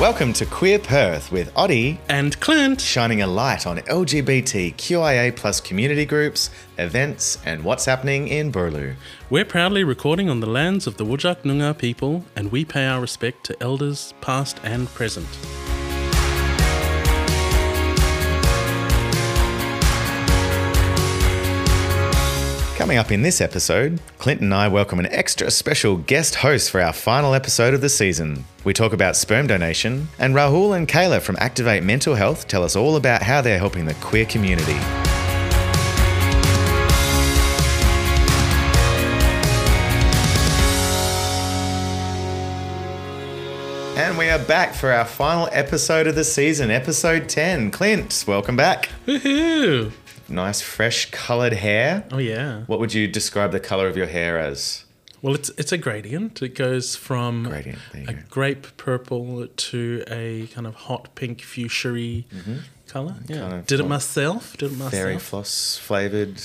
Welcome to Queer Perth with Oddy, And Clint. shining a light on LGBTQIA plus community groups, events, and what's happening in Boorloo. We're proudly recording on the lands of the Wadjuk Noongar people, and we pay our respect to elders past and present. Coming up in this episode, Clint and I welcome an extra special guest host for our final episode of the season. We talk about sperm donation, and Rahul and Kayla from Activate Mental Health tell us all about how they're helping the queer community. And we are back for our final episode of the season, episode 10. Clint, welcome back. Woohoo! Nice, fresh coloured hair. Oh yeah. What would you describe the color of your hair as? Well, it's it's a gradient. It goes from Gradient, a go. grape purple to a kind of hot pink fuchsia color. Yeah. Mm-hmm. Kind of Did it myself. Did it myself. Fairy floss flavored.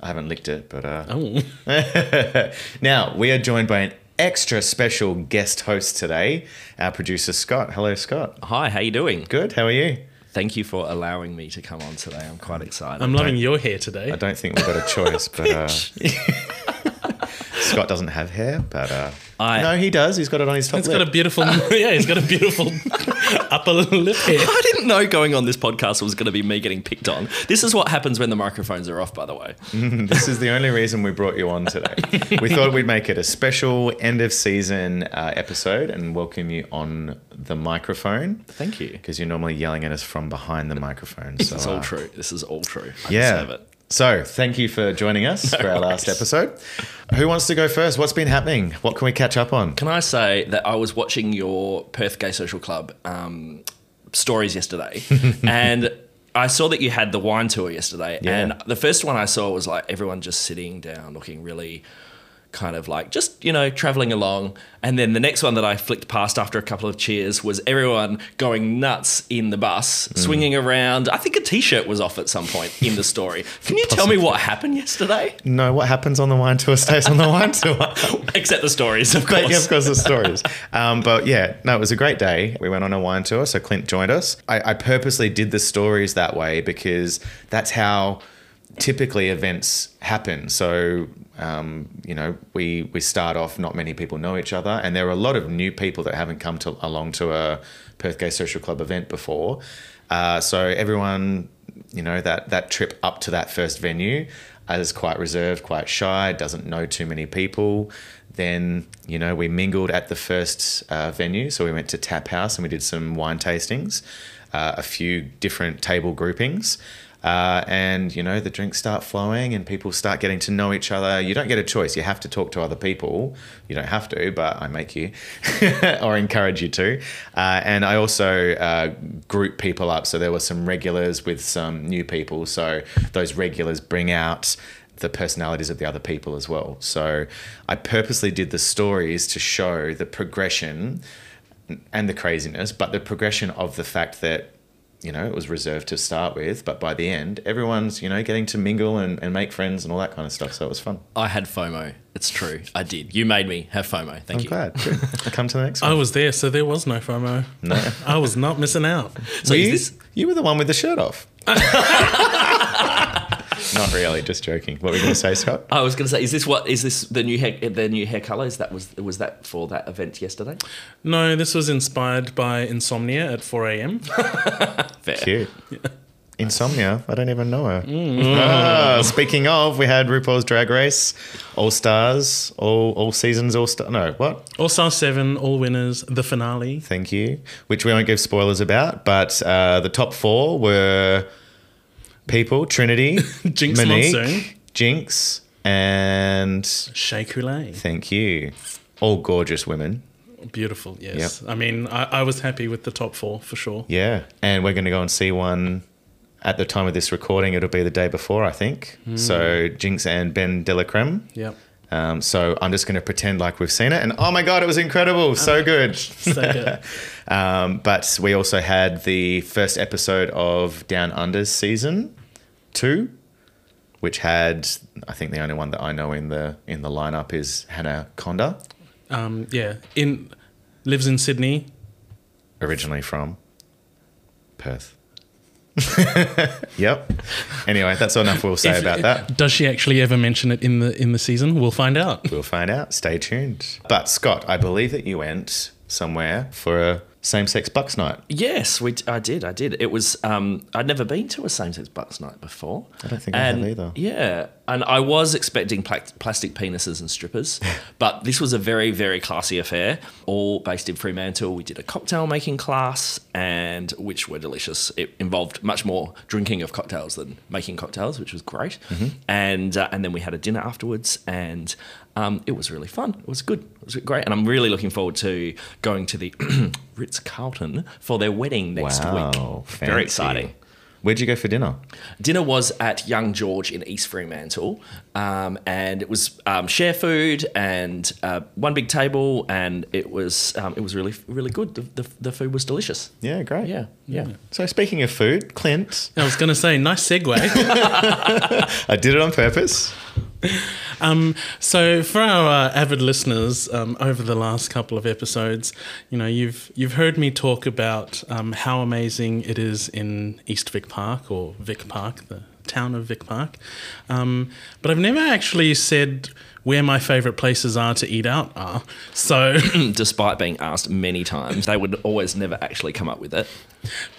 I haven't licked it, but uh. Oh. now we are joined by an extra special guest host today, our producer Scott. Hello, Scott. Hi, how are you doing? Good. How are you? Thank you for allowing me to come on today. I'm quite excited. I'm loving your hair today. I don't think we've got a choice, but uh, Scott doesn't have hair, but uh, I- no, he does. He's got it on his top He's lip. got a beautiful, yeah. He's got a beautiful upper lip hair. I didn't know going on this podcast was going to be me getting picked on. This is what happens when the microphones are off, by the way. this is the only reason we brought you on today. we thought we'd make it a special end of season uh, episode and welcome you on the microphone. Thank you. Because you're normally yelling at us from behind the microphone. So, It's all uh, true. This is all true. I Yeah. So, thank you for joining us for our last episode. Who wants to go first? What's been happening? What can we catch up on? Can I say that I was watching your Perth Gay Social Club um, stories yesterday, and I saw that you had the wine tour yesterday. Yeah. And the first one I saw was like everyone just sitting down, looking really kind of like just you know traveling along and then the next one that i flicked past after a couple of cheers was everyone going nuts in the bus Mm. swinging around i think a t-shirt was off at some point in the story can you tell me what happened yesterday No, what happens on the wine tour stays on the wine tour. except the stories of course But yeah, of course, the stories. Um, but yeah, no, it was a great day. We went on a wine tour, so Clint joined us. I, I purposely did the stories that way because that's how typically events happen. So, um, you know, we we start off, not many people know each other, and there are a lot of new people that haven't come to along to a Perth Gay Social Club event before. Uh, so everyone, you know, that that trip up to that first venue is quite reserved, quite shy, doesn't know too many people. Then, you know, we mingled at the first uh, venue. So we went to Tap House and we did some wine tastings, uh, a few different table groupings. Uh, and, you know, the drinks start flowing and people start getting to know each other. You don't get a choice. You have to talk to other people. You don't have to, but I make you or encourage you to. Uh, and I also uh, group people up. So there were some regulars with some new people. So those regulars bring out the personalities of the other people as well. So I purposely did the stories to show the progression and the craziness, but the progression of the fact that, you know, it was reserved to start with, but by the end, everyone's, you know, getting to mingle and, and make friends and all that kind of stuff. So it was fun. i had fomo it's true i did you made me have fomo thank I'm you glad. Come to the next one. I was there, so there was no FOMO. No. I was not missing out. so Were you, this you were the one with the shirt off. Not really, just joking. What were you going to say, Scott? I was going to say, is this what is this the new hair the new hair color? Is that was was that for that event yesterday? No, this was inspired by insomnia at 4 a.m. Fair. Cute. Insomnia. I don't even know her. Ah, speaking of, we had RuPaul's Drag Race, All Stars, all all seasons, all star. No, what? All Star 7, all winners, the finale. Thank you. Which we won't give spoilers about, but uh, the top four were people: Trinity, Jinkx Monique, Monsoon. Jinkx, and Shea Coulee. thank you. All gorgeous women. Beautiful, yes. I mean, I, I was happy with the top four for sure. Yeah, and we're going to go and see one at the time of this recording. It'll be the day before, I think. Hmm. So Jinkx and BenDeLaCreme. Yep. Um, so I'm just going to pretend like we've seen it, and oh my god, it was incredible, so good. So good. um, but we also had the first episode of Down Under's season two, which had I think the only one that I know in the in the lineup is Hannah Conda. Um, yeah, in lives in Sydney. originally from Perth. yep. Anyway, that's enough we'll say If- about that. Does she actually ever mention it in the in the season? We'll find out. We'll find out. Stay tuned. But Scott, I believe that you went somewhere for a same-sex bucks night. Yes, we, I did. I did. It was. Um, I'd never been to a same-sex bucks night before. I don't think I have either. Yeah, and I was expecting pla- plastic penises and strippers, but this was a very, very classy affair, all based in Fremantle. We did a cocktail making class, and which were delicious. It involved much more drinking of cocktails than making cocktails, which was great. Mm-hmm. And uh, and then we had a dinner afterwards, and um, it was really fun. It was good. It was great, and I'm really looking forward to going to the Ritz Carlton for their wedding next wow, week. fancy. Very exciting. Where'd you go for dinner? Dinner was at Young George in East Fremantle, um, and it was um, share food and uh, one big table, and it was um, it was really really good. The, the, the food was delicious. Yeah, great. Yeah, yeah. So speaking of food, Clint, I was going to say, nice segue. I did it on purpose. Um, so for our uh, avid listeners, um, over the last couple of episodes, you know, you've you've heard me talk about um, how amazing it is in East Vic Park or Vic Park, the town of Vic Park. Um, but I've never actually said where my favourite places are to eat out are. So Despite being asked many times, they would always never actually come up with it.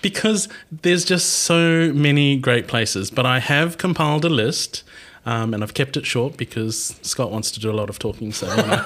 because there's just so many great places. But I have compiled a list, um, and I've kept it short because Scott wants to do a lot of talking, so know,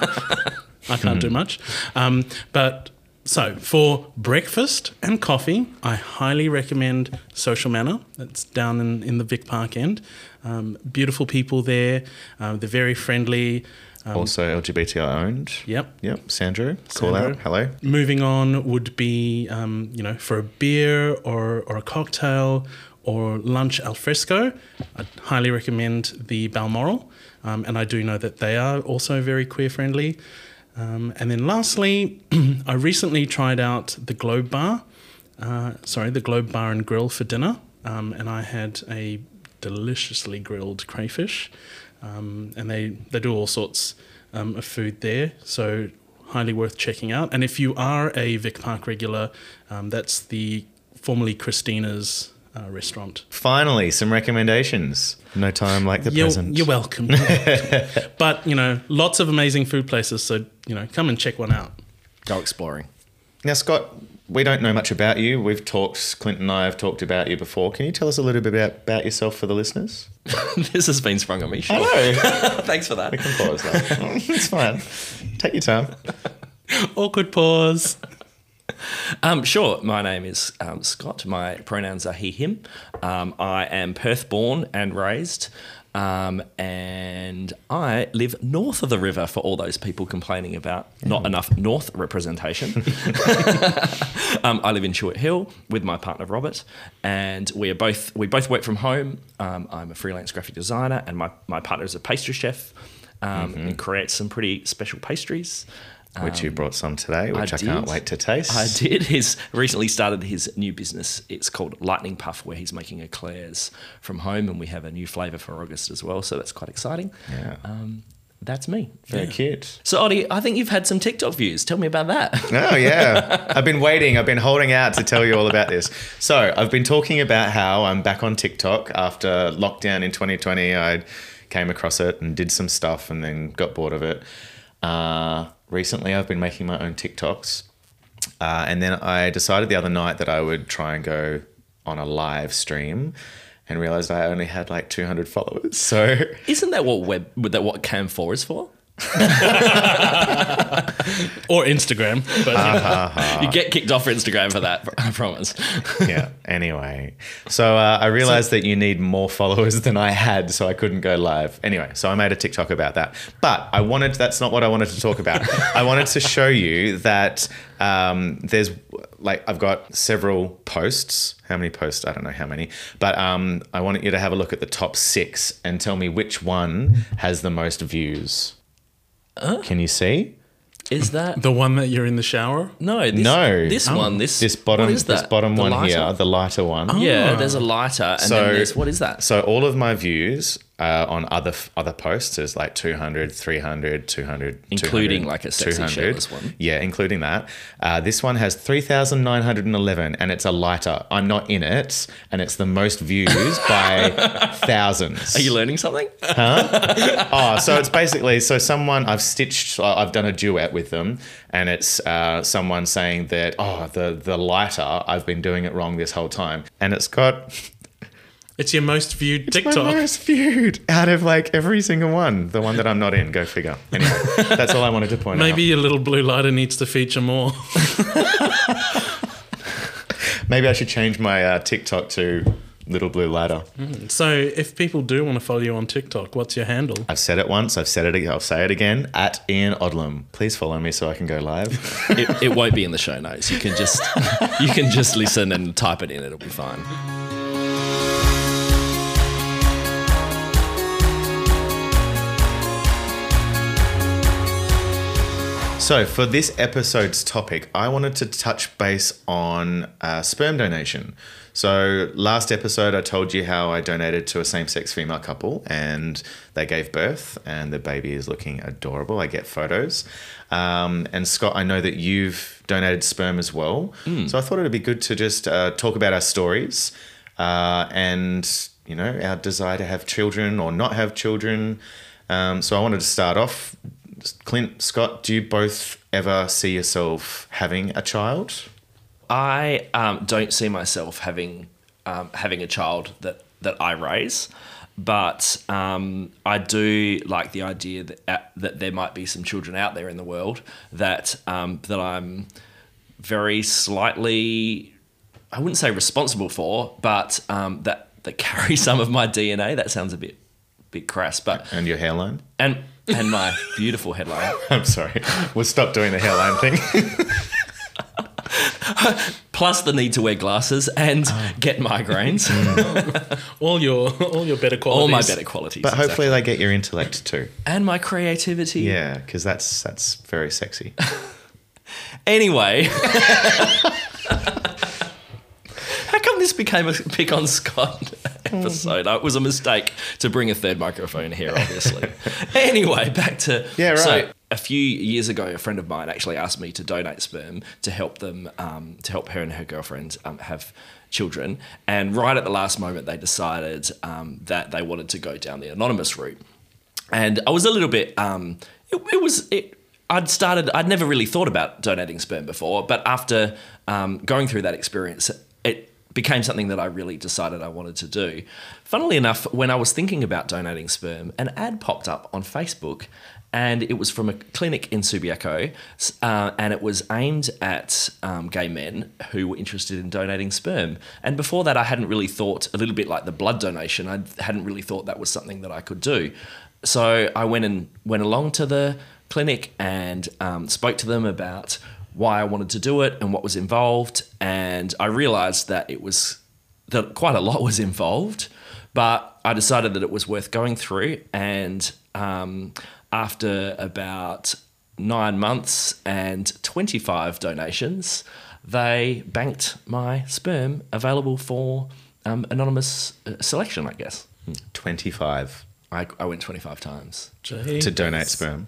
I can't do much. Um, but so for breakfast and coffee, I highly recommend Social Manor. It's down in, in the Vic Park end. Um, beautiful people there. Uh, they're very friendly. Um, Also LGBTI owned. Yep. Yep. Sandro, call Sandro. out. Hello. Moving on would be, um, you know, for a beer or, or a cocktail or lunch al fresco. I'd highly recommend the Balmoral. Um, and I do know that they are also very queer friendly. Um, and then lastly, I recently tried out the Globe Bar. Uh, sorry, the Globe Bar and Grill for dinner. Um, and I had a deliciously grilled crayfish. Um, and they, they do all sorts um, of food there. So highly worth checking out. And if you are a Vic Park regular, um, that's the formerly Christina's uh, restaurant. Finally, some recommendations. No time like the You're, present. you're welcome. but you know, lots of amazing food places. So you know, come and check one out. Go exploring. Now, Scott, we don't know much about you. We've talked, Clint and I have talked about you before. Can you tell us a little bit about, about yourself for the listeners? this has been sprung on me. Sure. Hello. Thanks for that. We can pause that. it's fine. Take your time. Awkward pause. Um, sure. My name is um, Scott. My pronouns are he, him. Um, I am Perth born and raised. Um, and I live north of the river for all those people complaining about not enough north representation. um, I live in Tuart Hill with my partner Robert, and we are both we both work from home. Um, I'm a freelance graphic designer, and my, my partner is a pastry chef um, and creates some pretty special pastries. Which you brought some today, which I, did. can't wait to taste. I did. He's recently started his new business. It's called Lightning Puff, where he's making eclairs from home, and we have a new flavour for August as well. So that's quite exciting. Yeah. Um, that's me. Very cute. So, Oddy, I think you've had some TikTok views. Tell me about that. Oh, yeah. I've been waiting. I've been holding out to tell you all about this. So, I've been talking about how I'm back on TikTok after lockdown in 2020. I came across it and did some stuff and then got bored of it. Uh, recently, I've been making my own TikToks. Uh, and then I decided the other night that I would try and go on a live stream and realized I only had like 200 followers. So, Isn't that what web? That what Cam Four is for? Or Instagram. But you know. You get kicked off for Instagram for that. I promise. yeah. Anyway, so uh, I realized that you need more followers than I had, so I couldn't go live. Anyway, so I made a TikTok about that. But I wanted, that's not what I wanted to talk about. I wanted to show you that um, there's like, I've got several posts. How many posts? I don't know how many. But um, I want you to have a look at the top six and tell me which one has the most views. Can you see? Is that the one that you're in the shower. no? This, No. This Oh. one. This This bottom, What is this bottom The one lighter? here, the lighter one. Oh. Yeah, Ah. there's a lighter, and So- then there's what is that? So all of my views uh, on other other posts is like 200, 300, 200, Including 200, like a sexy shirtless one. Yeah, including that. Uh, this one has 3,911 and it's a lighter. I'm not in it and it's the most views by thousands. Are you learning something? Huh? oh, so it's basically so someone I've stitched. I've done a duet with them, and it's uh, someone saying that oh the the lighter I've been doing it wrong this whole time, and it's got It's your most viewed my TikTok. most viewed out of like every single one. The one that I'm not in. Go figure. Anyway, that's all I wanted to point out. Maybe your little blue lighter needs to feature more. maybe I should change my uh, TikTok to Little Blue Ladder. so, if people do want to follow you on TikTok, what's your handle? I've said it once. I've said it. again. I'll say it again. At Ian Odlum. Please follow me so I can go live. it, it won't be in the show notes. You can just you can just listen and type it in. It'll be fine. So, for this episode's topic, I wanted to touch base on uh, sperm donation. So, last episode, I told you how I donated to a same sex female couple and they gave birth, and the baby is looking adorable. I get photos. Um, and, Scott, I know that you've donated sperm as well. So, I thought it'd be good to just uh, talk about our stories uh, and, you know, our desire to have children or not have children. Um, so, I wanted to start off Clint, Scott, do you both ever see yourself having a child? I um, don't see myself having um, having a child that that I raise, but um, I do like the idea that uh, that there might be some children out there in the world that um, that I'm very slightly I wouldn't say responsible for, but um, that that carry some of my DNA. That sounds a bit bit crass, but And your hairline? and and my beautiful headline. I'm sorry. We'll stop doing the hairline thing. Plus the need to wear glasses and ah. get migraines. Mm. All your all your better qualities. All my better qualities. but hopefully exactly. they get your intellect too. and my creativity. Yeah, because that's that's very sexy. Anyway. How come this became a pick on Scott episode? Uh, It was a mistake to bring a third microphone here, obviously. anyway, back to Yeah, right. So right. a few years ago, a friend of mine actually asked me to donate sperm to help them, um, to help her and her girlfriend um, have children. And right at the last moment, they decided um, that they wanted to go down the anonymous route. And I was a little bit. Um, it, it was. It, I'd started. I'd never really thought about donating sperm before, but after um, going through that experience, it became something that I really decided I wanted to do. Funnily enough, when I was thinking about donating sperm, an ad popped up on Facebook, and it was from a clinic in Subiaco, uh, and it was aimed at um, gay men who were interested in donating sperm. And before that, I hadn't really thought a little bit like the blood donation. I hadn't really thought that was something that I could do. So I went and went along to the clinic and um, spoke to them about why I wanted to do it and what was involved. And I realized that it was that quite a lot was involved, but I decided that it was worth going through. And um, after about nine months and 25 donations, they banked my sperm available for um, anonymous uh, selection, I guess. 25 I, I went 25 times. Gee. to donate sperm.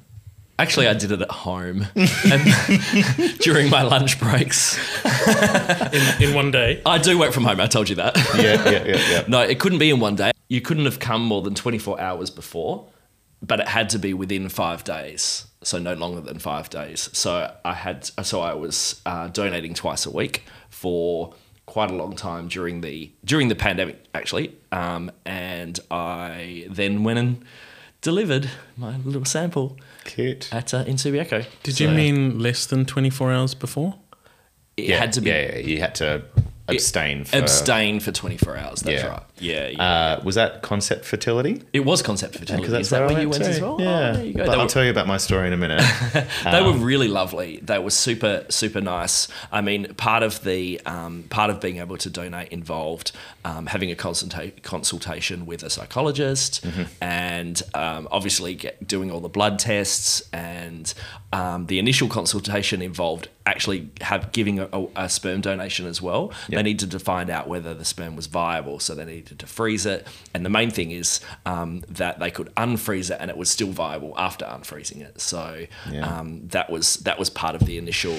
Actually, I did it at home and during my lunch breaks. in, in one day. I do work from home. I told you that. Yeah, yeah, yeah, yeah. No, it couldn't be in one day. You couldn't have come more than 24 hours before, but it had to be within five days. So no longer than five days. So I had, so I was uh, donating twice a week for quite a long time during the during the pandemic, actually. Um, and I then went and delivered my little sample Cute. at uh, in Subiaco. Did you So mean less than 24 hours before? it Yeah, had to be Yeah, yeah, you had to abstain. For, abstain for 24 hours? That's Yeah. right. Yeah, yeah. Uh, was that concept fertility? it was concept fertility. Because that's Is that where you went as well? Yeah. Oh, there you go. I'll were- tell you about my story in a minute. they were really lovely. They were super, super nice. I mean, part of the um, part of being able to donate involved um, having a consulta- consultation with a psychologist, and um, obviously get, doing all the blood tests. And um, the initial consultation involved actually have giving a, a, a sperm donation as well. Yep. They needed to find out whether the sperm was viable, so they needed to freeze it. And the main thing is um, that they could unfreeze it and it was still viable after unfreezing it. So Yeah. um, that was that was part of the initial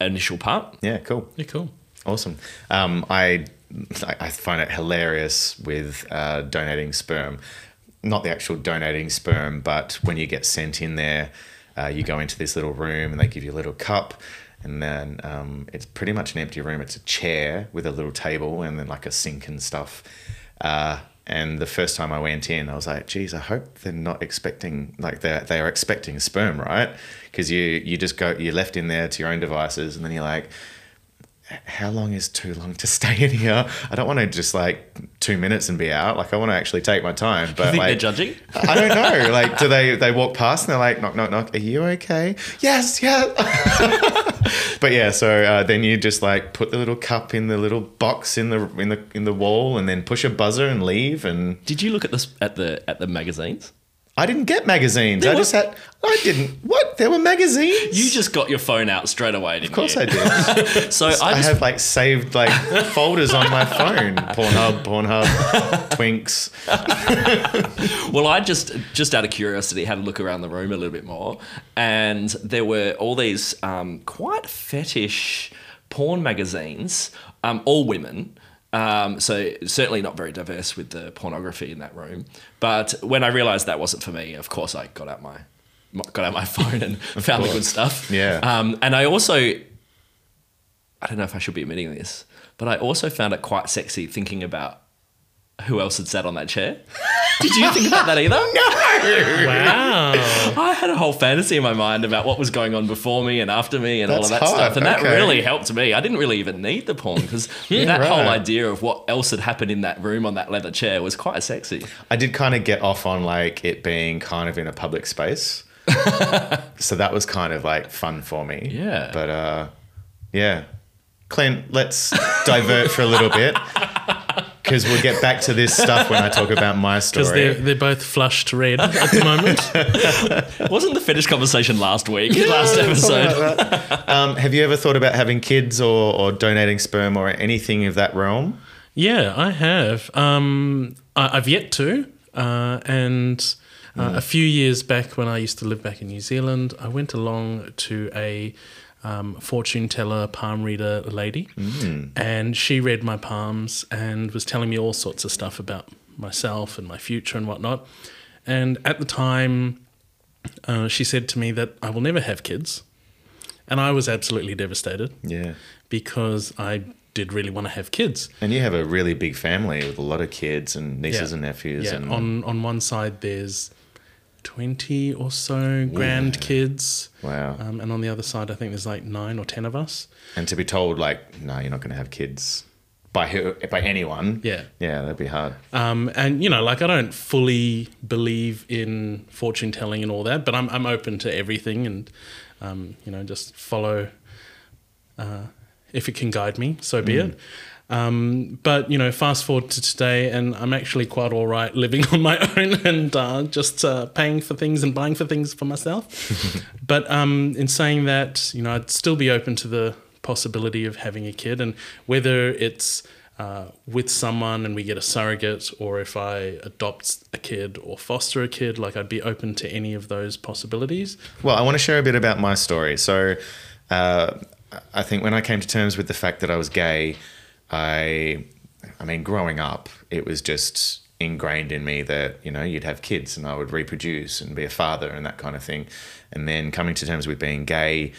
initial part. Yeah, cool. Yeah, cool. Awesome. Um, I I I find it hilarious with uh, donating sperm. Not the actual donating sperm, but when you get sent in there, uh, you go into this little room and they give you a little cup. And then um, it's pretty much an empty room. It's a chair with a little table and then like a sink and stuff. Uh, and the first time I went in, I was like, "Geez, I hope they're not expecting like they they are expecting sperm, right? Because you you just go you're left in there to your own devices, and then you're like, how long is too long to stay in here? I don't want to just like two minutes and be out. Like I want to actually take my time. But like, they're judging. I don't know. Like, do they they walk past and they're like, knock, knock, knock. Are you okay? Yes, yeah. but yeah, so uh, then you just like put the little cup in the little box in the in the in the wall, and then push a buzzer and leave. And Did you look at this at the at the magazines? I didn't get magazines. There I just had. I didn't. What? There were magazines. You just got your phone out straight away, didn't Of course you? I did. So I, I just have like saved like folders on my phone. Pornhub, Pornhub, Twinks. Well, I just just out of curiosity had a look around the room a little bit more, and there were all these um, quite fetish porn magazines, um, all women. Um, so certainly not very diverse with the pornography in that room. But when I realised that wasn't for me, of course I got out my got out my phone and found the good stuff. Yeah. Um, and I also I don't know if I should be admitting this, but I also found it quite sexy thinking about who else had sat on that chair. Did you think about that either? No. Wow. I had a whole fantasy in my mind about what was going on before me and after me and all of that stuff. And that really helped me. I didn't really even need the porn because that whole idea of what else had happened in that room on that leather chair was quite sexy. I did kind of get off on like it being kind of in a public space. so that was kind of like fun for me. Yeah. But uh yeah. Clint, let's divert for a little bit. Because we'll get back to this stuff when I talk about my story. Because they're, they're both flushed red at the moment. Wasn't the fetish conversation last week, last episode? Um, have you ever thought about having kids or, or donating sperm or anything of that realm? Yeah, I have. Um, I, I've yet to. Uh, and uh, a few years back, when I used to live back in New Zealand, I went along to a um, fortune teller, palm reader lady, and she read my palms and was telling me all sorts of stuff about myself and my future and whatnot. And at the time, uh, she said to me that I will never have kids. And I was absolutely devastated Yeah. because I did really want to have kids. And you have a really big family with a lot of kids and nieces Yeah. and nephews. Yeah, and on on one side there's twenty or so grandkids, wow. um, and on the other side I think there's like nine or ten of us. and to be told like, no, you're not going to have kids by who, by anyone. Yeah. Yeah, that'd be hard. Um, and you know, like I don't fully believe in fortune telling and all that, but I'm I'm open to everything, and um, you know, just follow. Uh, if it can guide me, so be it. Um, but you know, fast forward to today, and I'm actually quite all right living on my own and uh, just uh, paying for things and buying for things for myself. but um, in saying that, you know, I'd still be open to the possibility of having a kid, and whether it's uh, with someone and we get a surrogate, or if I adopt a kid or foster a kid, like I'd be open to any of those possibilities. Well, I want to share a bit about my story. So, uh, I think when I came to terms with the fact that I was gay, I, I mean, growing up, it was just ingrained in me that you know you'd have kids and I would reproduce and be a father and that kind of thing. And then coming to terms with being gay,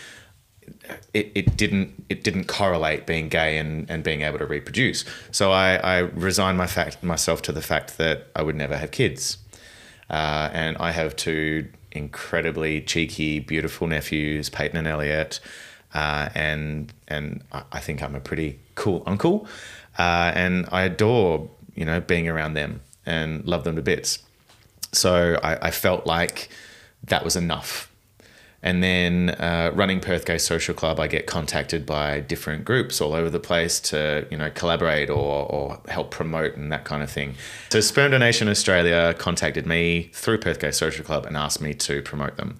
it, it didn't it didn't correlate being gay and, and being able to reproduce. So I, I resigned my fact myself to the fact that I would never have kids. Uh, and I have two incredibly cheeky, beautiful nephews, Peyton and Elliot, uh, and and I I think I'm a pretty cool uncle, uh, and I adore you know being around them and love them to bits. So I, I felt like that was enough. And then uh, running Perth Gay Social Club, I get contacted by different groups all over the place to, you know, collaborate or, or help promote and that kind of thing. So Sperm Donation Australia contacted me through Perth Gay Social Club and asked me to promote them.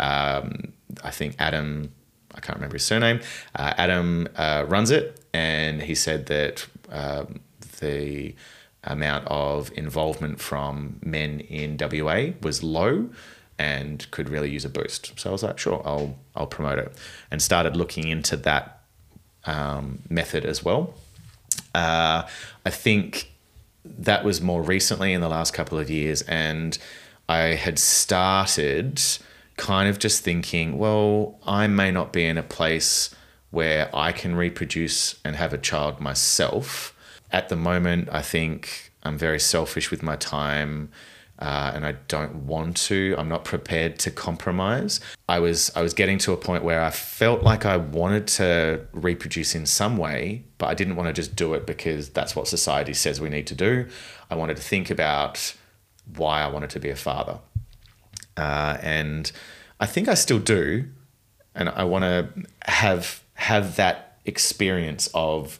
Um, I think Adam, I can't remember his surname, uh, Adam uh, runs it and he said that um, the amount of involvement from men in WA was low and could really use a boost. So I was like, sure, I'll I'll promote it, and started looking into that um, method as well. Uh, I think that was more recently in the last couple of years, and I had started kind of just thinking, well, I may not be in a place where I can reproduce and have a child myself. At the moment, I think I'm very selfish with my time. Uh, and I don't want to. I'm not prepared to compromise. I was I was getting to a point where I felt like I wanted to reproduce in some way, but I didn't want to just do it because that's what society says we need to do. I wanted to think about why I wanted to be a father, uh, and I think I still do, and I want to have have that experience of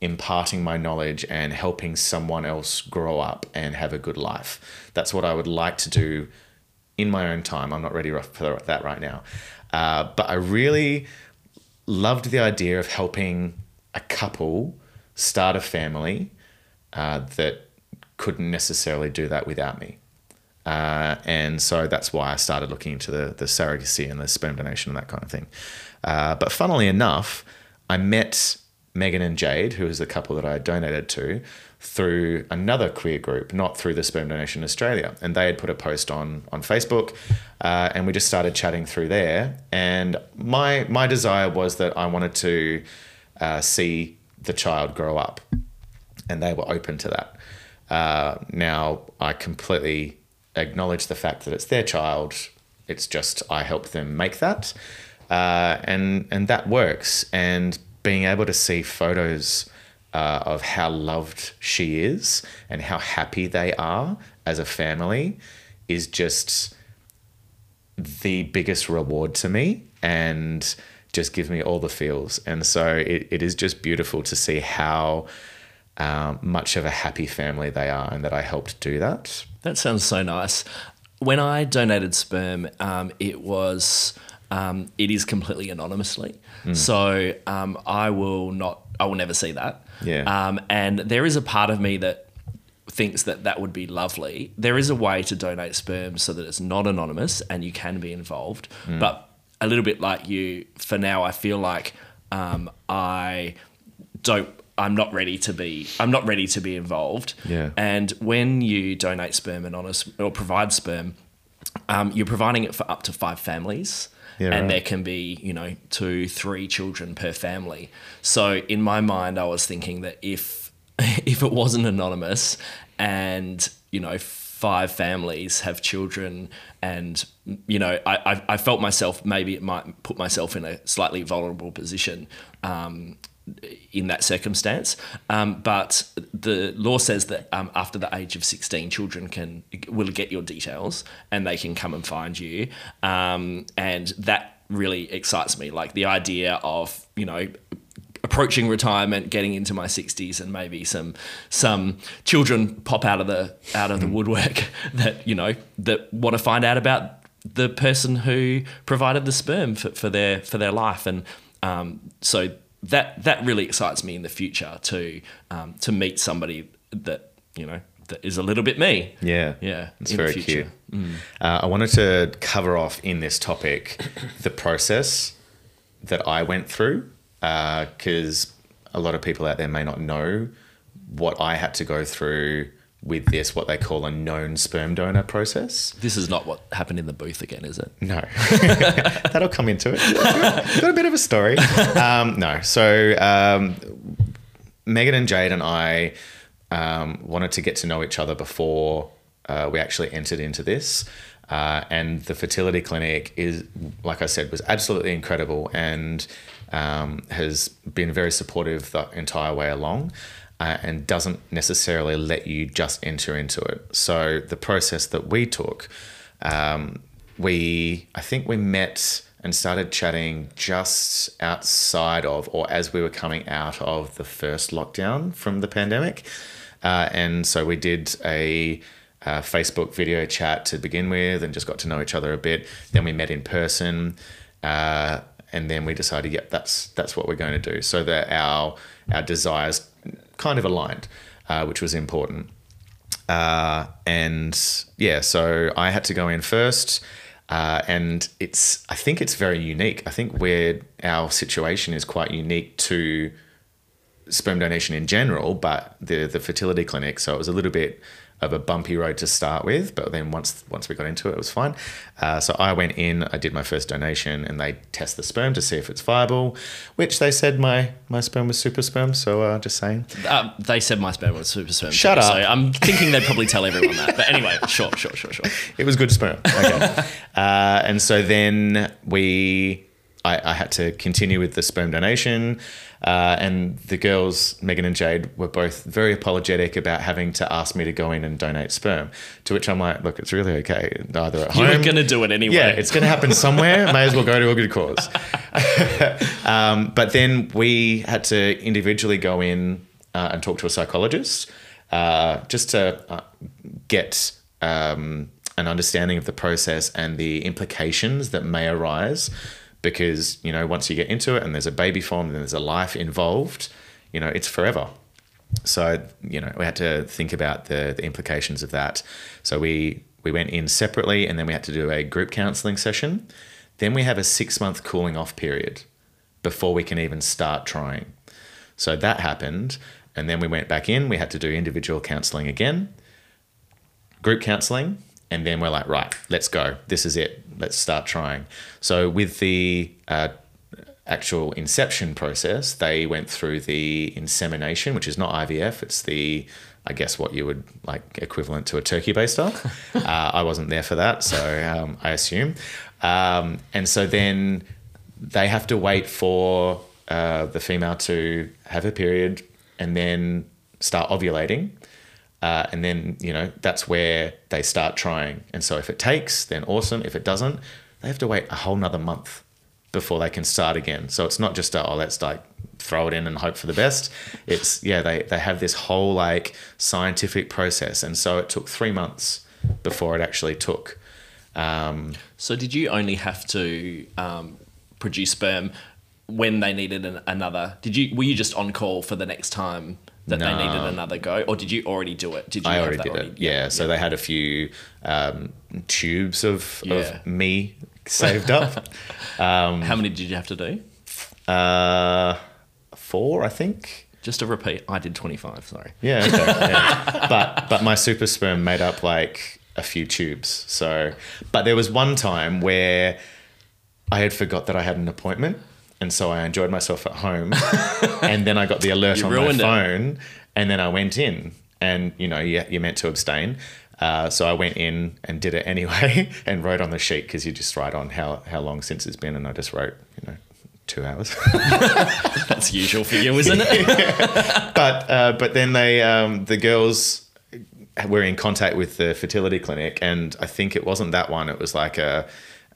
imparting my knowledge and helping someone else grow up and have a good life. That's what I would like to do in my own time. I'm not ready for that right now. Uh, but I really loved the idea of helping a couple start a family uh, that couldn't necessarily do that without me. Uh, and so that's why I started looking into the, the surrogacy and the sperm donation and that kind of thing. Uh, but funnily enough, I met Megan and Jade, who was the couple that I donated to, through another queer group, not through the Sperm Donation Australia. And they had put a post on on Facebook, uh, and we just started chatting through there. And my my desire was that I wanted to uh, see the child grow up, and they were open to that. Uh, now I completely acknowledge the fact that it's their child. It's just I helped them make that, uh, and and that works. And being able to see photos uh, of how loved she is and how happy they are as a family is just the biggest reward to me and just gives me all the feels. And so it, it is just beautiful to see how um, much of a happy family they are and that I helped do that. That sounds so nice. When I donated sperm, um, it was um, it is completely anonymously. Mm. So um, I will not, I will never see that. Yeah. Um, and there is a part of me that thinks that that would be lovely. There is a way to donate sperm so that it's not anonymous and you can be involved. Mm. But a little bit like you, for now, I feel like um, I don't I'm not ready to be I'm not ready to be involved. Yeah. And when you donate sperm anonymous or provide sperm, um, you're providing it for up to five families. Yeah, and right. there can be, you know, two, three children per family. So in my mind, I was thinking that if if it wasn't anonymous and you know five families have children and you know I, I, felt myself maybe it might put myself in a slightly vulnerable position um, in that circumstance. Um, but the law says that um, after the age of 16, children can will get your details and they can come and find you. Um, and that really excites me. Like the idea of, you know, approaching retirement, getting into my 60s and maybe some some children pop out of the out of the woodwork that, you know, that want to find out about the person who provided the sperm for, for their for their life. And um, so that that really excites me in the future to um, to meet somebody that you know that is a little bit me. Yeah, yeah, it's very cute. Mm. Uh, I wanted to cover off in this topic the process that I went through because uh, a lot of people out there may not know what I had to go through with this what they call a known sperm donor process. This is not what happened in the booth again, is it? No, that'll come into it. Got, got a bit of a story. Um, no, so um, Megan and Jade and I um, wanted to get to know each other before uh, we actually entered into this. Uh, and the fertility clinic is, like I said, was absolutely incredible and um, has been very supportive the entire way along uh, and doesn't necessarily let you just enter into it. So the process that we took, um, we I think we met and started chatting just outside of or as we were coming out of the first lockdown from the pandemic, uh, and so we did a. Uh, Facebook video chat to begin with, and just got to know each other a bit. Then we met in person, uh, and then we decided, yep, that's that's what we're going to do. So that our our desires kind of aligned, uh, which was important. Uh, and yeah, so I had to go in first. Uh, and it's, I think it's very unique. I think where our situation is quite unique to sperm donation in general, but the the fertility clinic. So it was a little bit of a bumpy road to start with, but then once once we got into it, it was fine. Uh, so I went in, I did my first donation, and they test the sperm to see if it's viable, which they said my my sperm was super sperm. So uh, just saying, Um, they said my sperm was super sperm. Shut too, up. So I'm thinking they'd probably tell everyone that. But anyway, sure, sure, sure, sure. it was good sperm. Okay, uh, and so then we. I, I had to continue with the sperm donation, uh, and the girls, Megan and Jade, were both very apologetic about having to ask me to go in and donate sperm. To which I'm like, look, it's really okay. Either at You home, were going to do it anyway. Yeah, it's going to happen somewhere. May as well go to a good cause. um, but then we had to individually go in uh, and talk to a psychologist uh, just to uh, get um, an understanding of the process and the implications that may arise. Because, you know, once you get into it and there's a baby formed and there's a life involved, you know, it's forever. So, you know, we had to think about the, the implications of that. So we we went in separately and then we had to do a group counseling session. Then we have a six month cooling off period before we can even start trying. So that happened. And then we went back in, we had to do individual counseling again, group counseling, and then we're like, right, let's go. This is it. Let's start trying. So with the uh, actual inception process, they went through the insemination, which is not IVF. It's the, I guess, what you would like equivalent to a turkey baster. uh, I wasn't there for that, so um, I assume. Um, and so then they have to wait for uh, the female to have her period and then start ovulating. Uh, and then, you know, that's where they start trying. And so if it takes, then awesome. If it doesn't, they have to wait a whole nother month before they can start again. So it's not just a, oh, let's like throw it in and hope for the best. It's yeah, they they have this whole like scientific process, and so it took three months before it actually took. Um, So did you only have to um, produce sperm when they needed an, another? Did you were you just on call for the next time that they needed another go, or did you already do it? Did you? I already did it. Yeah. So they had a few um, tubes of, Yeah. of me saved up. um, How many did you have to do? uh, four, I think. Just to repeat, I did twenty five. Sorry. Yeah, okay, yeah. but but my super sperm made up like a few tubes. So, but there was one time where I had forgot that I had an appointment, and so I enjoyed myself at home, and then I got the alert on my ruined it. phone, and then I went in, and you know you, you're meant to abstain. Uh, so I went in and did it anyway, and wrote on the sheet because you just write on how how long since it's been, and I just wrote you know two hours. That's usual for you, isn't it? but uh, but then they um, the girls were in contact with the fertility clinic, and I think it wasn't that one. It was like a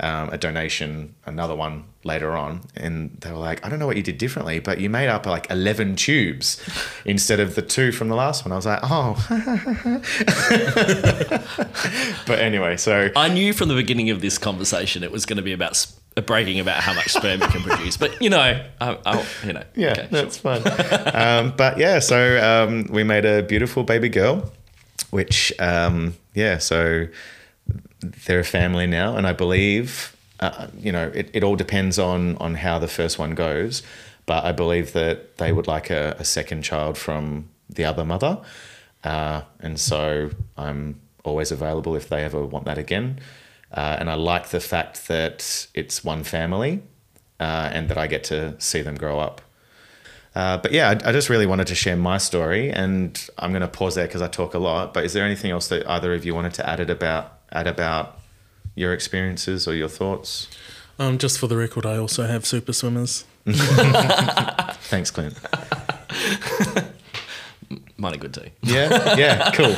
um, a donation, another one later on, and they were like, I don't know what you did differently, but you made up like eleven tubes instead of the two from the last one. I was like, oh. but anyway, so I knew from the beginning of this conversation it was going to be about sp- bragging about how much sperm you can produce, but you know, I, I, you know, Yeah, okay, that's fun. um, but yeah, so um, we made a beautiful baby girl, which um, yeah, so they're a family now, and I believe uh, you know it, it all depends on on how the first one goes, but I believe that they would like a, a second child from the other mother, uh, and so I'm always available if they ever want that again. Uh, and I like the fact that it's one family uh, and that I get to see them grow up. Uh, but yeah, I, I just really wanted to share my story, and I'm going to pause there because I talk a lot. But is there anything else that either of you wanted to add it about add about your experiences or your thoughts? Um, just for the record, I also have super swimmers. Thanks, Clint. mine are good too. Yeah, yeah, cool.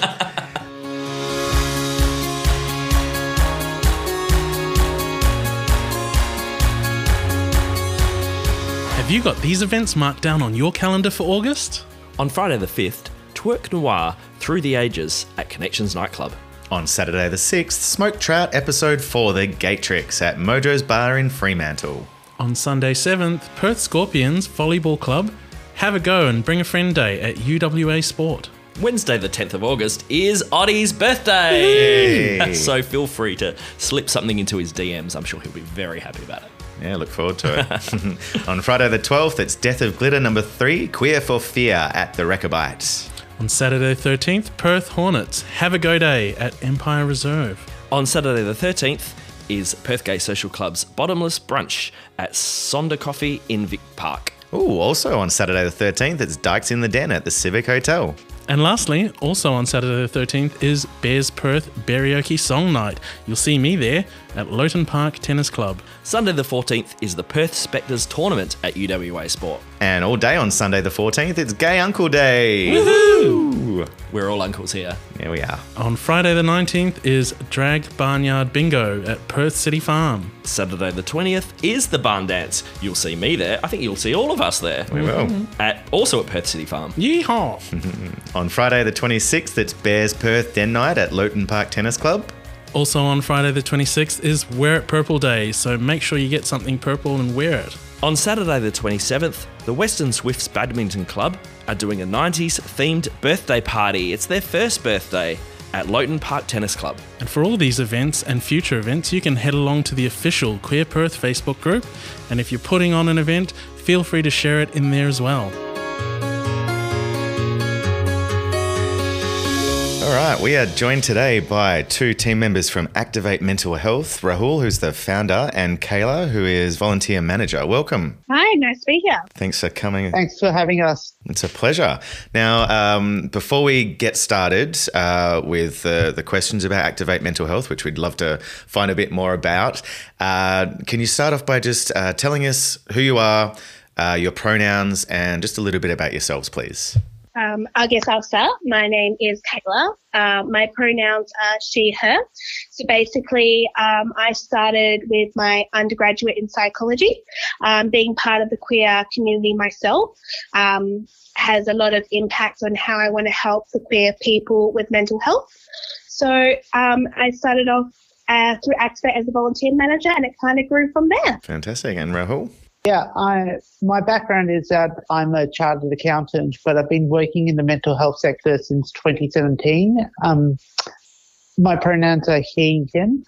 Have you got these events marked down on your calendar for August? On Friday the fifth, Twerk Noir Through the Ages at Connections Nightclub. On Saturday the sixth, Smoke Trout episode four, The Gate Tricks at Mojo's Bar in Fremantle. On Sunday 7th, Perth Scorpions Volleyball Club have a go and bring a friend day at UWA Sport. Wednesday, the 10th of August, is Oddy's birthday. Hey. so feel free to slip something into his DMs. I'm sure he'll be very happy about it. Yeah, look forward to it. On Friday the 12th, it's Death of Glitter number three, Queer for Fear at the Rechabite. On Saturday 13th, Perth Hornets have a go day at Empire Reserve. On Saturday, the 13th, is Perth Gay Social Club's Bottomless Brunch at Sonder Coffee in Vic Park. Ooh, also on Saturday the 13th, it's Dykes in the Den at the Civic Hotel. And lastly, also on Saturday the 13th is Bears Perth Karaoke Song Night. You'll see me there at Loton Park Tennis Club. Sunday, the 14th, is the Perth Spectres Tournament at UWA Sport. And all day on Sunday the 14th, it's Gay Uncle Day. Woohoo! We're all uncles here. Here we are. On Friday the 19th is Drag Barnyard Bingo at Perth City Farm. Saturday, the 20th, is the Barn Dance. You'll see me there. I think you'll see all of us there. We will. Mm-hmm. At Also at Perth City Farm. Yeehaw! On Friday the 26th, it's Bears Perth Den Night at Loton Park Tennis Club. Also on Friday the 26th is Wear It Purple Day, so make sure you get something purple and wear it. On Saturday, the 27th, the Western Swifts Badminton Club are doing a 90s themed birthday party. It's their first birthday at Loton Park Tennis Club. And for all these events and future events, you can head along to the official Queer Perth Facebook group. And if you're putting on an event, feel free to share it in there as well. All right, we are joined today by two team members from Activate Mental Health Rahul, who's the founder, and Kayla, who is volunteer manager. Welcome. Hi, nice to be here. Thanks for coming. Thanks for having us. It's a pleasure. Now, um, before we get started uh, with uh, the questions about Activate Mental Health, which we'd love to find a bit more about, uh, can you start off by just uh, telling us who you are, uh, your pronouns, and just a little bit about yourselves, please? Um, I guess I'll start. My name is Kayla. Uh, my pronouns are she, her. So basically, um, I started with my undergraduate in psychology. Um, being part of the queer community myself um, has a lot of impact on how I want to help the queer people with mental health. So um, I started off uh, through Activate as a volunteer manager, and it kind of grew from there. Fantastic. And Rahul? Yeah, I my background is that I'm a chartered accountant, but I've been working in the mental health sector since 2017. Um, my pronouns are he, him,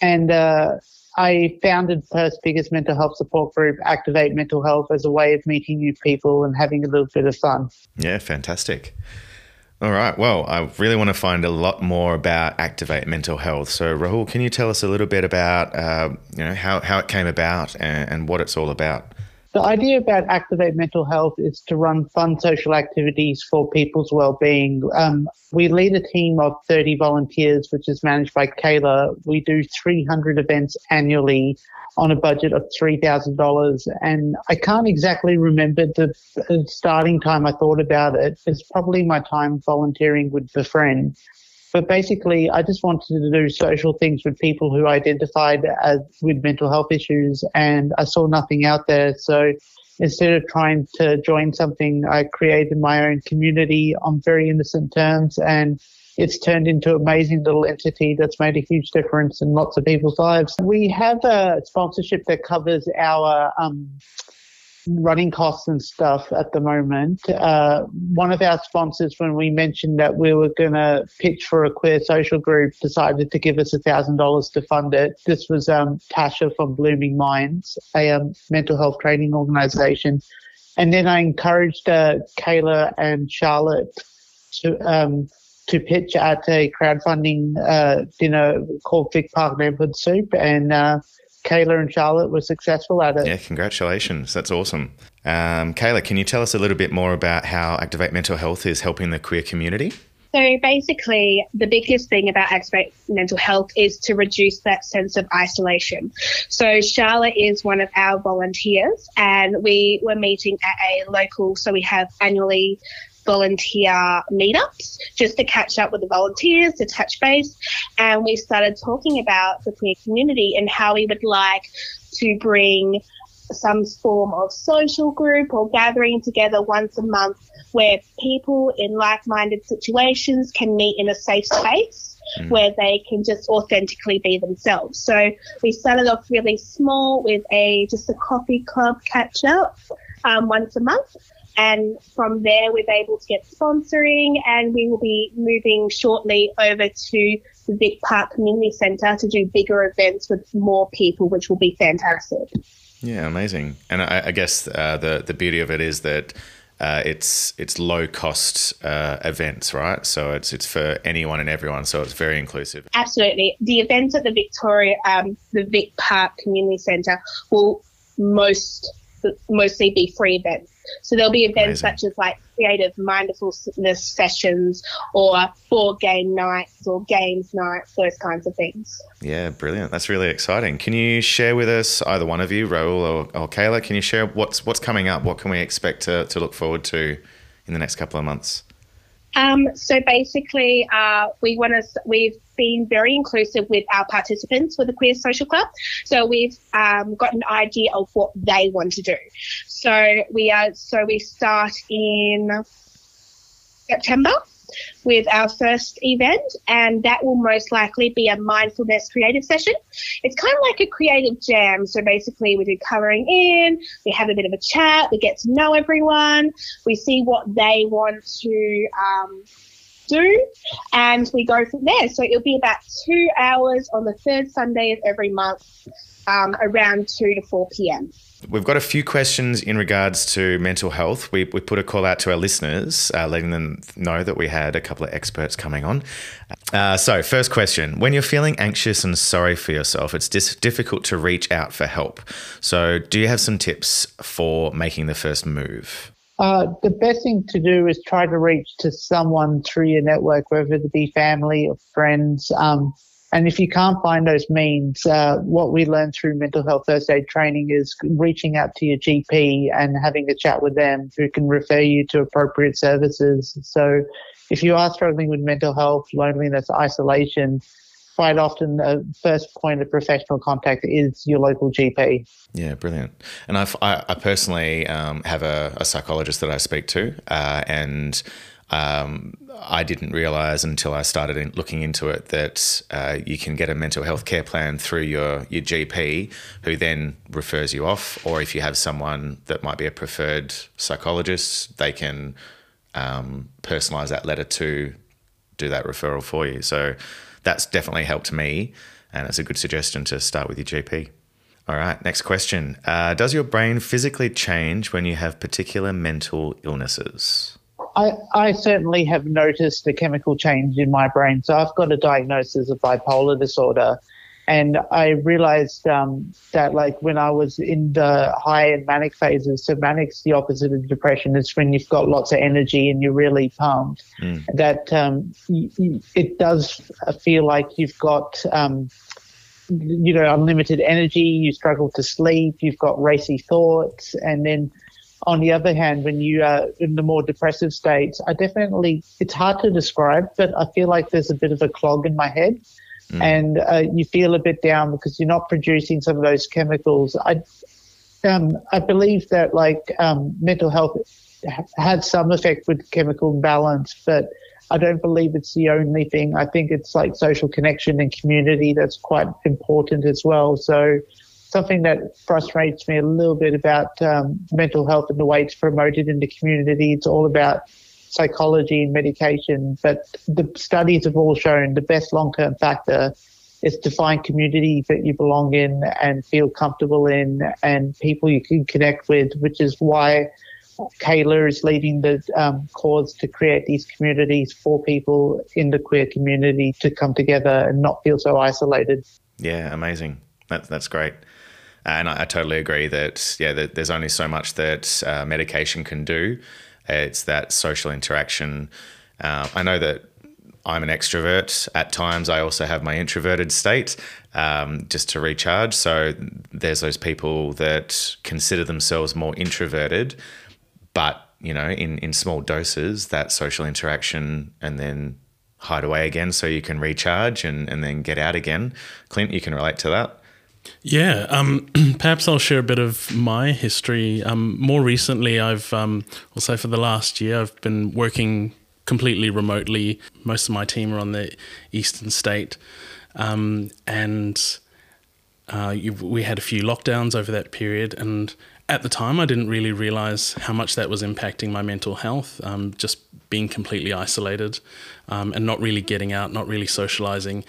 and uh, I founded Perth's biggest mental health support group, Activate Mental Health, as a way of meeting new people and having a little bit of fun. Yeah, fantastic. All right. Well, I really want to find a lot more about Activate Mental Health. So, Rahul, can you tell us a little bit about uh, you know how, how it came about and, and what it's all about? The idea about Activate Mental Health is to run fun social activities for people's well-being. Um, we lead a team of 30 volunteers, which is managed by Kayla. We do 300 events annually on a budget of $3,000. And I can't exactly remember the the starting time I thought about it. It's probably my time volunteering with Befriend. But basically, I just wanted to do social things with people who identified as with mental health issues, and I saw nothing out there. So instead of trying to join something, I created my own community on very innocent terms, and it's turned into an amazing little entity that's made a huge difference in lots of people's lives. We have a sponsorship that covers our um, running costs and stuff at the moment. Uh, one of our sponsors, when we mentioned that we were going to pitch for a queer social group, decided to give us a thousand dollars to fund it. This was um, Tasha from Blooming Minds, a um, mental health training organization. And then I encouraged uh, Kayla and Charlotte to um, to pitch at a crowdfunding uh, dinner called Vic Park Neighborhood Soup, and uh, Kayla and Charlotte were successful at it. Yeah, congratulations. That's awesome. Um, Kayla, can you tell us a little bit more about how Activate Mental Health is helping the queer community? So basically, the biggest thing about Activate Mental Health is to reduce that sense of isolation. So Charlotte is one of our volunteers, and we were meeting at a local. So we have annually volunteer meetups just to catch up with the volunteers, to touch base, and we started talking about the queer community and how we would like to bring some form of social group or gathering together once a month where people in like minded situations can meet in a safe space where they can just authentically be themselves. So we started off really small with a just a coffee club catch up um, once a month. And from there, we're able to get sponsoring, and we will be moving shortly over to the Vic Park Community Centre to do bigger events with more people, which will be fantastic. Yeah, amazing. And I, I guess uh, the the beauty of it is that uh, it's it's low cost uh, events, right? So it's it's for anyone and everyone. So it's very inclusive. Absolutely, the events at the Victoria, um, the Vic Park Community Centre will most mostly be free events. So there'll be events Amazing. such as like creative mindfulness sessions or board game nights or games nights, those kinds of things. Yeah, brilliant. That's really exciting. Can you share with us, either one of you, Rahul or, or Kayla, can you share what's what's coming up? What can we expect to, to look forward to in the next couple of months? Um, so basically, uh, we want to. We've been very inclusive with our participants with the Queer Social Club. So we've um, got an idea of what they want to do. So we are. So we start in September with our first event, and that will most likely be a mindfulness creative session. It's kind of like a creative jam. So basically, we do colouring in, we have a bit of a chat, we get to know everyone, we see what they want to um, do, and we go from there. So it'll be about two hours on the third Sunday of every month, um, around 2 to 4 p.m. We've got a few questions in regards to mental health. We, we put a call out to our listeners, uh, letting them know that we had a couple of experts coming on. Uh, so, first question When you're feeling anxious and sorry for yourself, it's dis- difficult to reach out for help. So, do you have some tips for making the first move? Uh, the best thing to do is try to reach to someone through your network, whether it be family or friends. Um, and if you can't find those means, uh, what we learned through mental health first aid training is reaching out to your GP and having a chat with them who can refer you to appropriate services. So if you are struggling with mental health, loneliness, isolation, quite often the first point of professional contact is your local GP. Yeah, brilliant. And I've, I, I personally um, have a, a psychologist that I speak to, uh, and um, I didn't realize until I started in looking into it that uh, you can get a mental health care plan through your, your GP, who then refers you off. Or if you have someone that might be a preferred psychologist, they can um, personalize that letter to do that referral for you. So that's definitely helped me, and it's a good suggestion to start with your GP. All right, next question. Uh, does your brain physically change when you have particular mental illnesses? I, I certainly have noticed a chemical change in my brain. So I've got a diagnosis of bipolar disorder. And I realized um, that, like, when I was in the high and manic phases, so manic's the opposite of depression. It's when you've got lots of energy and you're really pumped. Mm. That um, it does feel like you've got, um, you know, unlimited energy. You struggle to sleep. You've got racy thoughts. And then on the other hand, when you are in the more depressive states, I definitely, it's hard to describe, but I feel like there's a bit of a clog in my head. Mm. And uh, you feel a bit down because you're not producing some of those chemicals. I, um, I believe that like um, mental health had some effect with chemical imbalance, but I don't believe it's the only thing. I think it's like social connection and community that's quite important as well. So something that frustrates me a little bit about um, mental health and the way it's promoted in the community. It's all about psychology and medication, but the studies have all shown the best long-term factor is to find community that you belong in and feel comfortable in and people you can connect with, which is why Kayla is leading the um, cause to create these communities for people in the queer community to come together and not feel so isolated. Yeah, amazing. That, that's great. And I, I totally agree that, yeah, that there's only so much that uh, medication can do. It's that social interaction. Uh, I know that I'm an extrovert. At times, I also have my introverted state um, just to recharge. So there's those people that consider themselves more introverted, but you know, in in small doses, that social interaction, and then hide away again so you can recharge and, and then get out again. Clint, you can relate to that. Yeah, um, perhaps I'll share a bit of my history. Um, more recently, I've, um, say for the last year, I've been working completely remotely. Most of my team are on the eastern state, um, and uh, we had a few lockdowns over that period. And at the time, I didn't really realize how much that was impacting my mental health. Um, just being completely isolated um, and not really getting out, not really socializing.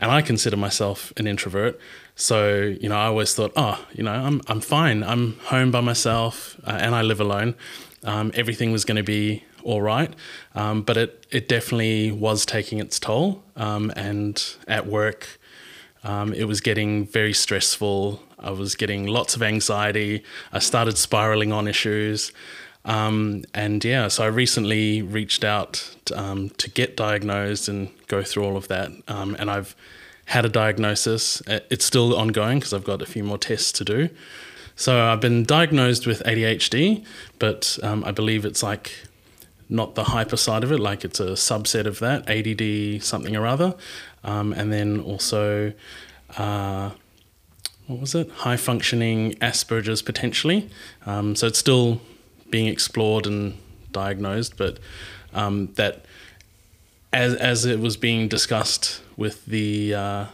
And I consider myself an introvert. So, you know, I always thought, oh, you know, I'm, I'm fine. I'm home by myself uh, and I live alone. Um, everything was going to be all right. Um, but it, it definitely was taking its toll. Um, and at work, um, it was getting very stressful. I was getting lots of anxiety. I started spiraling on issues. Um, and yeah, so I recently reached out um, to get diagnosed and go through all of that. And I've had a diagnosis. Uh, it's still ongoing because I've got a few more tests to do. So I've been diagnosed with ADHD, but um, I believe it's like not the hyper side of it, like it's a subset of that, ADD something or other. Um, and then also, uh, what was it? High functioning Asperger's potentially. Um, so it's still being explored and diagnosed, but um, that as as it was being discussed with the uh,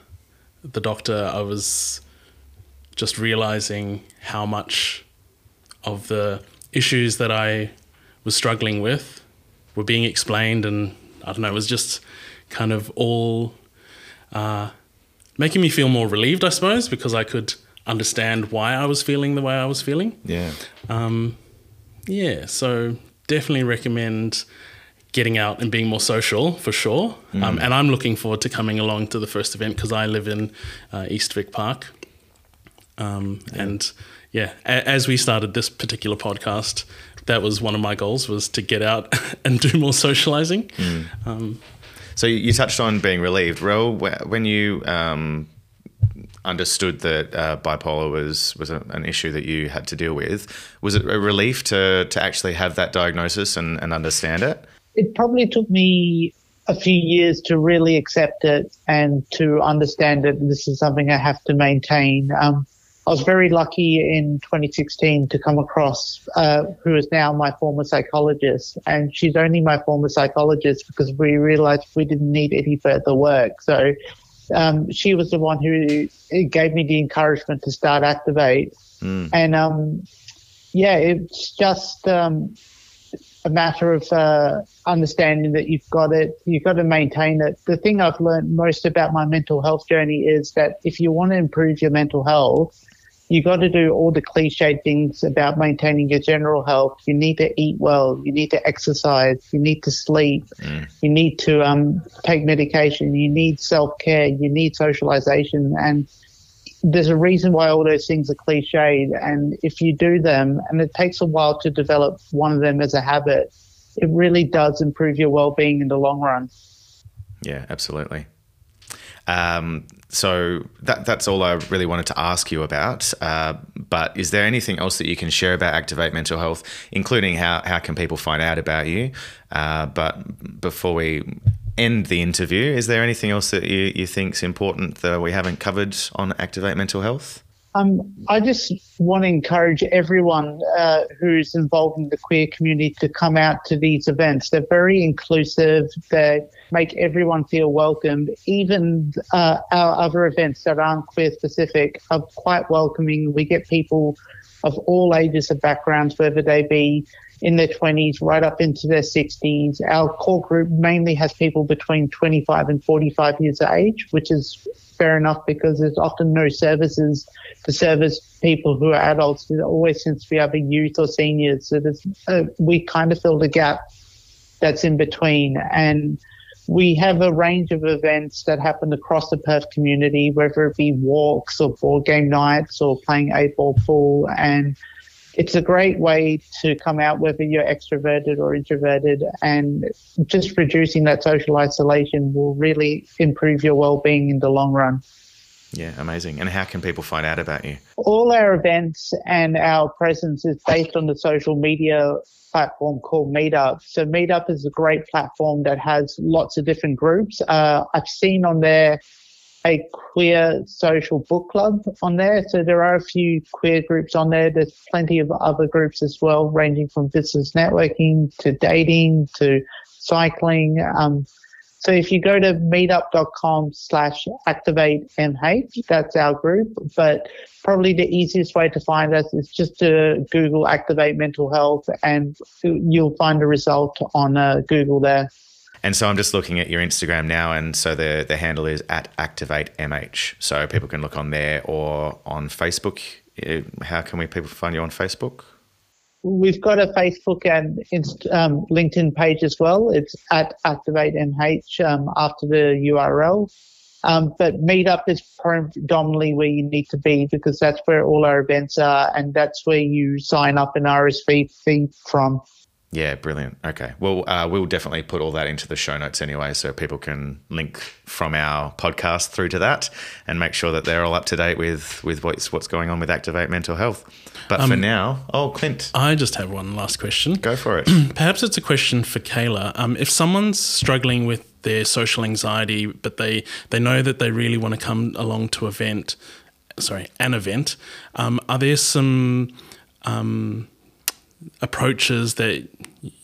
the doctor, I was just realizing how much of the issues that I was struggling with were being explained, and I don't know, it was just kind of all uh, making me feel more relieved, I suppose, because I could understand why I was feeling the way I was feeling. Yeah. Um, yeah, so definitely recommend getting out and being more social for sure. Mm. Um, and I'm looking forward to coming along to the first event because I live in uh, East Vic Park. Um, yeah. And yeah, a- as we started this particular podcast, that was one of my goals was to get out and do more socializing. Mm. Um, so you touched on being relieved. Ro, when you um, understood that uh, bipolar was was a, an issue that you had to deal with. Was it a relief to to actually have that diagnosis and, and understand it? It probably took me a few years to really accept it and to understand that this is something I have to maintain. Um, I was very lucky in 2016 to come across uh, who is now my former psychologist, and she's only my former psychologist because we realized we didn't need any further work. So um, she was the one who gave me the encouragement to start Activate. Mm. And um, yeah, it's just um, a matter of uh, understanding that you've got it, you've got to maintain it. The thing I've learned most about my mental health journey is that if you want to improve your mental health, you've got to do all the cliched things about maintaining your general health. You need to eat well. You need to exercise. You need to sleep. Mm. You need to um, take medication. You need self care. You need socialization. And there's a reason why all those things are cliched. And if you do them, and it takes a while to develop one of them as a habit, it really does improve your well being in the long run. Yeah, absolutely. Um, so that that's all I really wanted to ask you about. Uh, but is there anything else that you can share about Activate Mental Health, including how how can people find out about you? Uh, but before we end the interview, is there anything else that you, you think is important that we haven't covered on Activate Mental Health? Um, I just want to encourage everyone uh, who's involved in the queer community to come out to these events. They're very inclusive. They make everyone feel welcome. Even uh, our other events that aren't queer specific are quite welcoming. We get people of all ages and backgrounds, whether they be in their 20s right up into their 60s. Our core group mainly has people between 25 and 45 years of age, which is fair enough because there's often no services to service people who are adults. There always seems to be either youth or seniors. So uh, we kind of fill the gap that's in between. And we have a range of events that happen across the Perth community, whether it be walks or board game nights or playing eight ball pool. And it's a great way to come out, whether you're extroverted or introverted, and just reducing that social isolation will really improve your well-being in the long run. Yeah, amazing. And how can people find out about you? All our events and our presence is based on the social media platform called Meetup. So Meetup is a great platform that has lots of different groups. Uh, I've seen on there a queer social book club on there. So there are a few queer groups on there. There's plenty of other groups as well, ranging from business networking to dating to cycling. Um, so if you go to meetup.com slash activate MH, that's our group. But probably the easiest way to find us is just to Google activate mental health and you'll find a result on uh, Google there. And so I'm just looking at your Instagram now, and so the the handle is at Activate MH. So people can look on there or on Facebook. Uh, how can we people find you on Facebook? We've got a Facebook and um, LinkedIn page as well. It's at Activate MH um, after the URL. Um, but Meetup is predominantly where you need to be because that's where all our events are, and that's where you sign up and RSVP from. Yeah, brilliant. Okay. Well, uh, we'll definitely put all that into the show notes anyway, so people can link from our podcast through to that and make sure that they're all up to date with with what's what's going on with Activate Mental Health. But um, for now, oh, Clint, I just have one last question. Go for it. Perhaps it's a question for Kayla. Um, if someone's struggling with their social anxiety, but they they know that they really want to come along to event, sorry, an event, um, are there some um, approaches that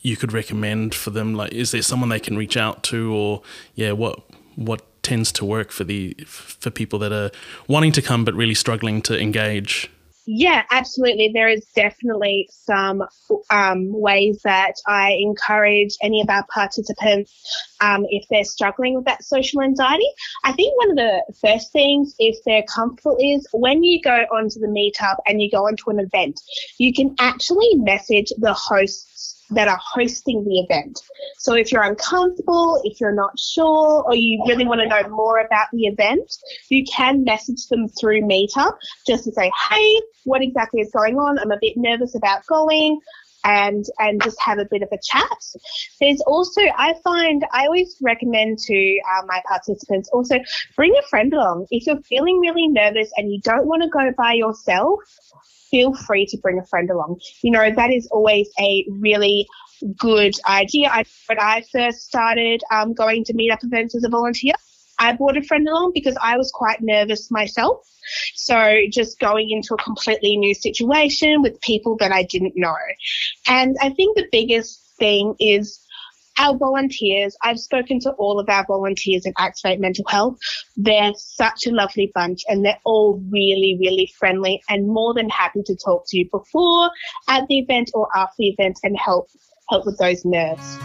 you could recommend for them? Like, is there someone they can reach out to, or yeah, what what tends to work for the for people that are wanting to come but really struggling to engage? Yeah, absolutely. There is definitely some um, ways that I encourage any of our participants um, if they're struggling with that social anxiety. I think one of the first things, if they're comfortable, is when you go onto the meetup and you go onto an event, you can actually message the hosts that are hosting the event. So if you're uncomfortable, if you're not sure, or you really want to know more about the event, you can message them through Meetup just to say, hey, what exactly is going on? I'm a bit nervous about going. And, and just have a bit of a chat. There's also, I find, I always recommend to uh, my participants also bring a friend along. If you're feeling really nervous and you don't want to go by yourself, feel free to bring a friend along. You know, that is always a really good idea. I, when I first started um, going to meetup events as a volunteer, I brought a friend along because I was quite nervous myself. So just going into a completely new situation with people that I didn't know. And I think the biggest thing is our volunteers, I've spoken to all of our volunteers in Activate Mental Health. They're such a lovely bunch and they're all really, really friendly and more than happy to talk to you before, at the event or after the event and help help with those nerves.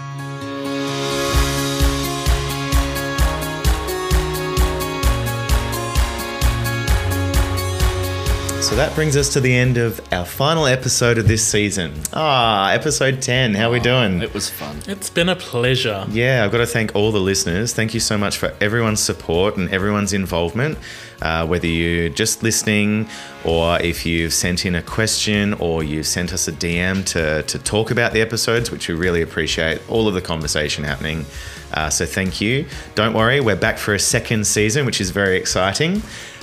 So that brings us to the end of our final episode of this season. Ah, episode 10. How are we doing? It was fun. It's been a pleasure. Yeah, I've got to thank all the listeners. Thank you so much for everyone's support and everyone's involvement. Uh, whether you're just listening or if you've sent in a question or you've sent us a DM to, to talk about the episodes, which we really appreciate all of the conversation happening. Uh, so thank you. Don't worry, we're back for a second season, which is very exciting.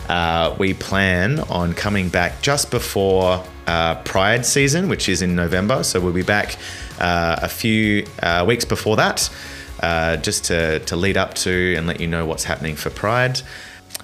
Uh, we plan on coming back just before uh, Pride season, which is in November. So we'll be back uh, a few uh, weeks before that, uh, just to, to lead up to and let you know what's happening for Pride.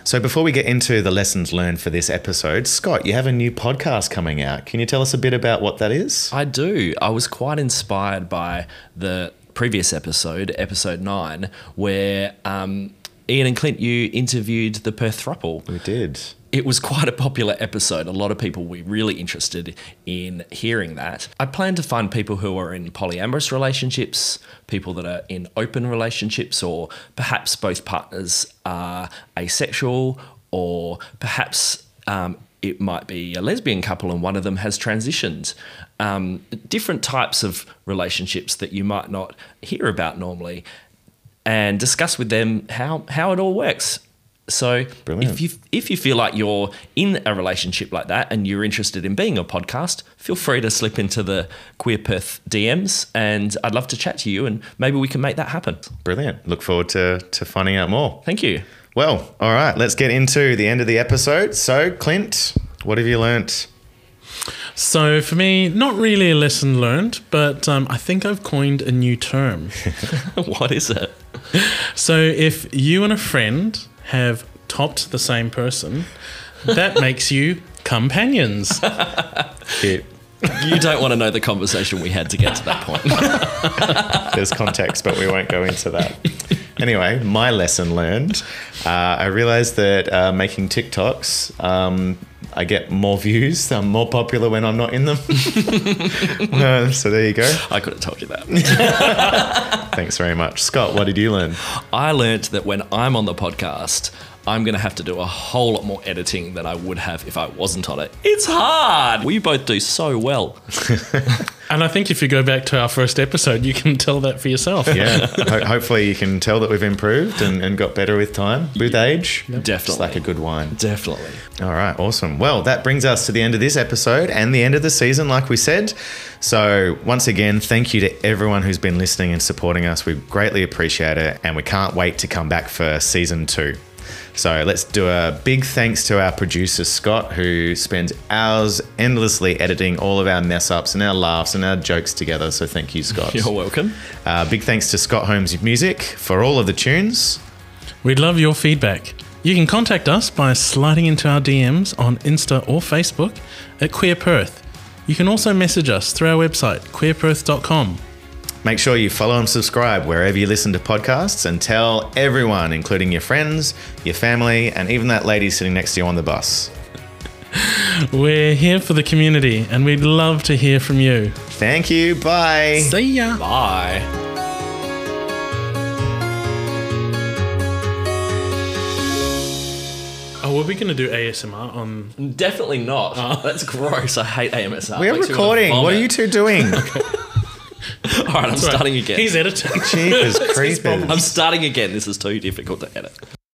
So before we get into the lessons learned for this episode, Scott, you have a new podcast coming out. Can you tell us a bit about what that is? I do. I was quite inspired by the previous episode, episode nine, where um, Ian and Clint, you interviewed the Perth Thruple. We did. It was quite a popular episode. A lot of people were really interested in hearing that. I plan to find people who are in polyamorous relationships, people that are in open relationships, or perhaps both partners are asexual, or perhaps um, it might be a lesbian couple and one of them has transitioned. Um, different types of relationships that you might not hear about normally and discuss with them how how it all works. So Brilliant. if you if you feel like you're in a relationship like that and you're interested in being a podcast, feel free to slip into the Queer Perth DMs and I'd love to chat to you and maybe we can make that happen. Brilliant. Look forward to to finding out more. Thank you. Well, all right, let's get into the end of the episode. So, Clint, what have you learnt? So for me, not really a lesson learned, but um, I think I've coined a new term. what is it? So if you and a friend have topped the same person, that makes you companions. Cute. You don't want to know the conversation we had to get to that point. There's context, but we won't go into that. Anyway, my lesson learned. Uh, I realized that uh, making TikToks, um, I get more views. I'm more popular when I'm not in them. Uh, so there you go. I could have told you that. Thanks very much. Scott, what did you learn? I learnt that when I'm on the podcast, I'm going to have to do a whole lot more editing than I would have if I wasn't on it. It's hard. We both do so well. and I think if you go back to our first episode, you can tell that for yourself. Yeah, ho- hopefully you can tell that we've improved and, and got better with time, with age. It's Definitely. like a good wine. Definitely. All right, awesome. Well, that brings us to the end of this episode and the end of the season, like we said. So, once again, thank you to everyone who's been listening and supporting us. We greatly appreciate it, and we can't wait to come back for season two. So, let's do a big thanks to our producer, Scott, who spends hours endlessly editing all of our mess ups and our laughs and our jokes together. So, thank you, Scott. You're welcome. Uh, big thanks to Scott Holmes Music for all of the tunes. We'd love your feedback. You can contact us by sliding into our DMs on Insta or Facebook at Queer Perth. You can also message us through our website, queerperth.com. Make sure you follow and subscribe wherever you listen to podcasts and tell everyone, including your friends, your family, and even that lady sitting next to you on the bus. We're here for the community and we'd love to hear from you. Thank you. Bye. See ya. Bye. Oh, were we going to do ASMR on. Definitely not. Oh. That's gross. I hate AMSR. We are Makes me wanna recording. What are you two doing? All right, I'm starting again. He's editing. Jeepers creepers. I'm starting again. This is too difficult to edit.